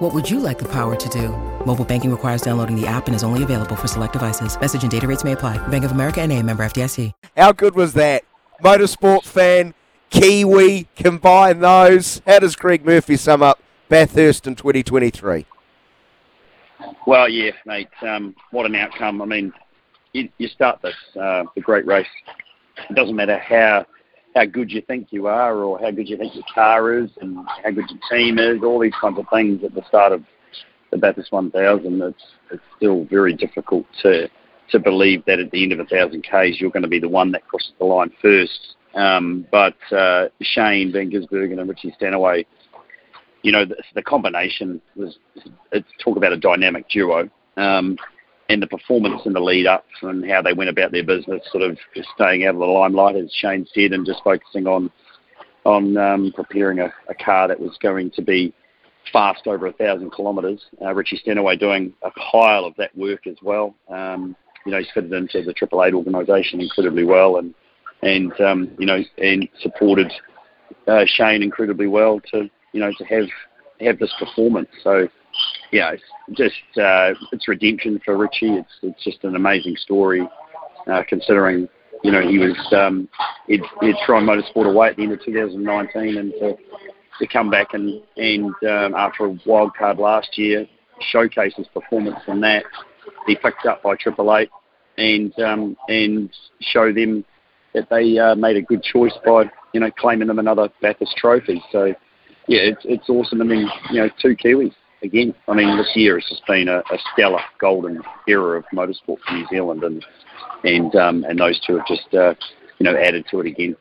What would you like the power to do? Mobile banking requires downloading the app and is only available for select devices. Message and data rates may apply. Bank of America and a member FDIC. How good was that? Motorsport fan, Kiwi, combine those. How does Greg Murphy sum up Bathurst in 2023? Well, yeah, mate. Um, what an outcome. I mean, you, you start this, uh, the great race. It doesn't matter how how good you think you are or how good you think your car is and how good your team is, all these kinds of things at the start of the Bathurst 1000, it's, it's still very difficult to to believe that at the end of a thousand Ks you're going to be the one that crosses the line first. Um, but uh, Shane Van Gisbergen and Richie Stanaway, you know, the, the combination was, it's talk about a dynamic duo. Um, and the performance in the lead up and how they went about their business, sort of staying out of the limelight, as Shane said, and just focusing on on um, preparing a, a, car that was going to be fast over a thousand kilometres. Uh, Richie Stanaway doing a pile of that work as well. Um, you know, he's fitted into the Triple Eight organisation incredibly well, and and um, you know, and supported uh, Shane incredibly well to you know to have have this performance. So yeah, it's just uh, it's redemption for Richie. It's it's just an amazing story, uh, considering you know he was um, he'd, he'd thrown motorsport away at the end of 2019, and to, to come back and and um, after a wild card last year, showcase his performance in that. He picked up by Triple Eight, and um, and show them that they uh, made a good choice by you know claiming them another Bathurst trophy. So yeah, it's it's awesome. I mean, you know, two Kiwis again, I mean, this year has just been a, a stellar golden era of motorsport for New Zealand, and and um, and those two have just uh, you know added to it again.